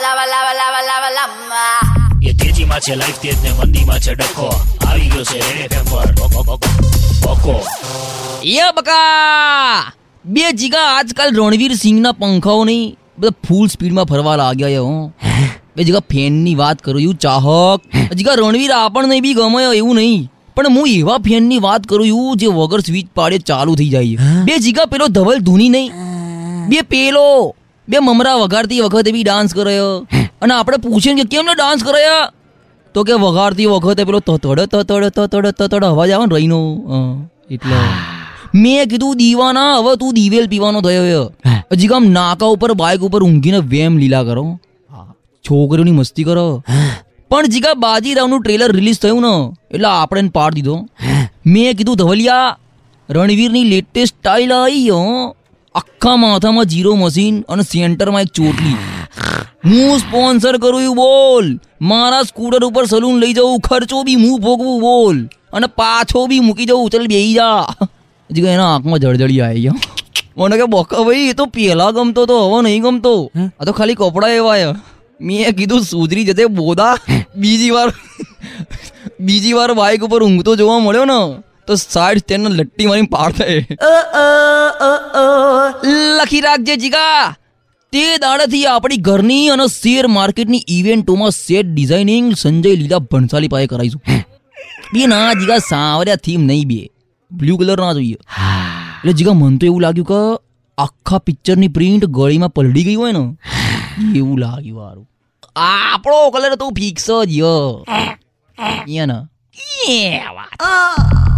lava, લાવા લાવા લાવા lava. એ તેજીમાં છે લાઈફ તેજ ને મંદીમાં છે ડખો. આવી ગયો છે રેડ એફએમ પર. બકો, બકો, બકો યા બકા! બે જીગા આજકાલ રણવીર સિંહના પંખાઓ નહીં બધા ફૂલ સ્પીડમાં ફરવા લાગ્યા છે હો. બે જીગા ફેનની વાત કરું છું ચાહક. જીગા રણવીર આપણને બી ગમે એવું નહીં. પણ હું એવા ફેનની વાત કરું છું જે વગર સ્વિચ પાડે ચાલુ થઈ જાય બે જીગા પેલો ધવલ ધૂની નહીં. બે પેલો બે મમરા વગાડતી વખતે બી ડાન્સ કર્યો. અને આપણે પૂછીએ કે કેમ ડાન્સ કર્યા? તો કે વગાડતી વખતે પેલો તતડ તતડ તતડ તતડ અવાજ આવે ને રહીનો. એટલે મેં કીધું દીવાના હવે તું દિવેલ પીવાનો થયો હજી કામ નાકા ઉપર બાઇક ઉપર ઊંઘીને વેમ લીલા કરો. છોકરીઓની મસ્તી કરો. પણ જીગા બાજીરાવનું ટ્રેલર રિલીઝ થયું ને એટલે આપણે પાડ દીધો. મેં કીધું ધવલિયા રણવીરની લેટેસ્ટ સ્ટાઇલ આવી હો. આખા માથામાં જીરો મશીન અને સેન્ટરમાં એક ચોટલી. હું સ્પોન્સર કરું એવું બોલ. મારા સ્કૂટર ઉપર સલૂન લઈ જવું ખર્ચો બી હું ભોગવું બોલ. અને પાછો બી મૂકી જવું ચલ બેહી જા. હજી એના આંખમાં જળજળી આવી ગયો મને કે બોકા ભાઈ એ તો પહેલા ગમતો તો હવે નહીં ગમતો. આ તો ખાલી કપડા એવા છે. મેં કીધું સુધરી જતે બોદા. બીજી વાર બીજી વાર બાઇક ઉપર ઊંઘતો જોવા મળ્યો ને તો સાઈડ સ્ટેન્ડ લટ્ટી મારી પાડ થાય. લખી રાખજે જીગા. તે દાડેથી આપણી ઘરની અને શેર માર્કેટની ઇવેન્ટોમાં સેટ ડિઝાઇનિંગ સંજય લીલા ભણસાલી પાસે કરાવીશું. બે ના જીગા સાવર્યા થીમ નહીં બે. બ્લુ કલર ના જોઈએ. એટલે જીગા મન તો એવું લાગ્યું કે આખા પિક્ચરની પ્રિન્ટ ગળીમાં પલડી ગઈ હોય ને. એવું લાગ્યું વારું આપણો કલર તો ફિક્સ જ ય. યા ના એ